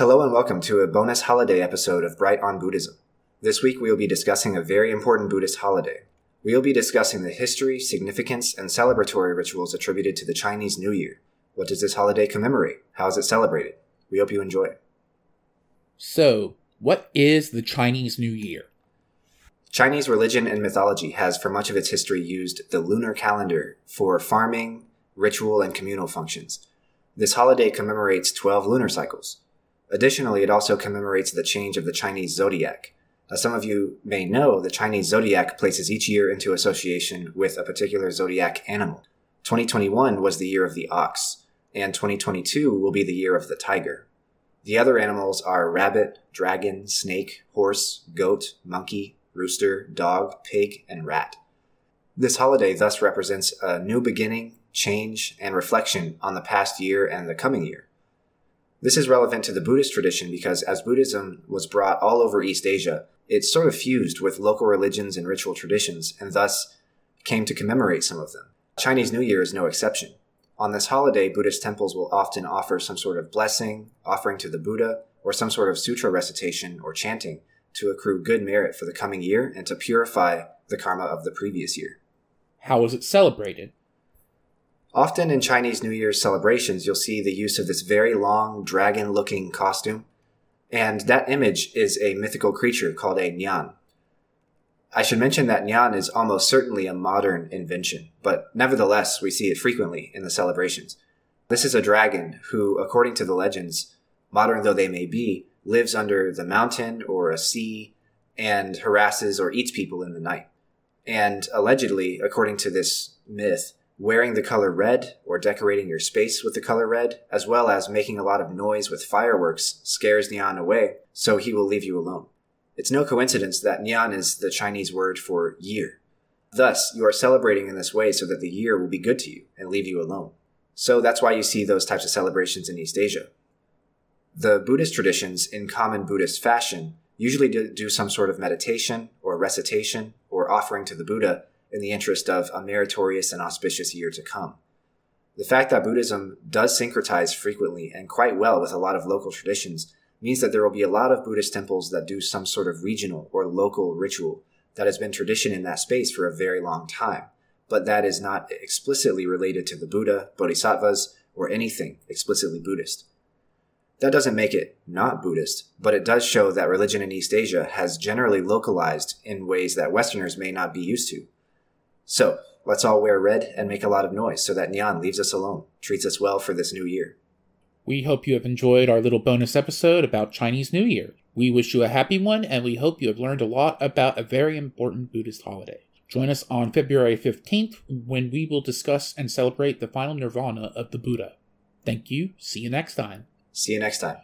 Hello and welcome to a bonus holiday episode of Bright on Buddhism. This week we will be discussing a very important Buddhist holiday. We will be discussing the history, significance, and celebratory rituals attributed to the Chinese New Year. What does this holiday commemorate? How is it celebrated? We hope you enjoy it. So, what is the Chinese New Year? Chinese religion and mythology has for much of its history used the lunar calendar for farming, ritual, and communal functions. This holiday commemorates 12 lunar cycles. Additionally, it also commemorates the change of the Chinese zodiac. As some of you may know, the Chinese zodiac places each year into association with a particular zodiac animal. 2021 was the year of the ox, and 2022 will be the year of the tiger. The other animals are rabbit, dragon, snake, horse, goat, monkey, rooster, dog, pig, and rat. This holiday thus represents a new beginning, change, and reflection on the past year and the coming year. This is relevant to the Buddhist tradition because as Buddhism was brought all over East Asia, it sort of fused with local religions and ritual traditions and thus came to commemorate some of them. Chinese New Year is no exception. On this holiday, Buddhist temples will often offer some sort of blessing, offering to the Buddha, or some sort of sutra recitation or chanting to accrue good merit for the coming year and to purify the karma of the previous year. How is it celebrated? Often in Chinese New Year's celebrations, you'll see the use of this very long, dragon looking costume. And that image is a mythical creature called a Nian. I should mention that Nian is almost certainly a modern invention, but nevertheless, we see it frequently in the celebrations. This is a dragon who, according to the legends, modern though they may be, lives under the mountain or a sea and harasses or eats people in the night. And allegedly, according to this myth, wearing the color red or decorating your space with the color red, as well as making a lot of noise with fireworks, scares Nian away, so he will leave you alone. It's no coincidence that Nian is the Chinese word for year. Thus, you are celebrating in this way so that the year will be good to you and leave you alone. So that's why you see those types of celebrations in East Asia. The Buddhist traditions, in common Buddhist fashion, usually do some sort of meditation or recitation or offering to the Buddha in the interest of a meritorious and auspicious year to come. The fact that Buddhism does syncretize frequently and quite well with a lot of local traditions means that there will be a lot of Buddhist temples that do some sort of regional or local ritual that has been tradition in that space for a very long time, but that is not explicitly related to the Buddha, Bodhisattvas, or anything explicitly Buddhist. That doesn't make it not Buddhist, but it does show that religion in East Asia has generally localized in ways that Westerners may not be used to. So, let's all wear red and make a lot of noise so that Nian leaves us alone, treats us well for this new year. We hope you have enjoyed our little bonus episode about Chinese New Year. We wish you a happy one, and we hope you have learned a lot about a very important Buddhist holiday. Join us on February 15th when we will discuss and celebrate the final nirvana of the Buddha. Thank you. See you next time. See you next time.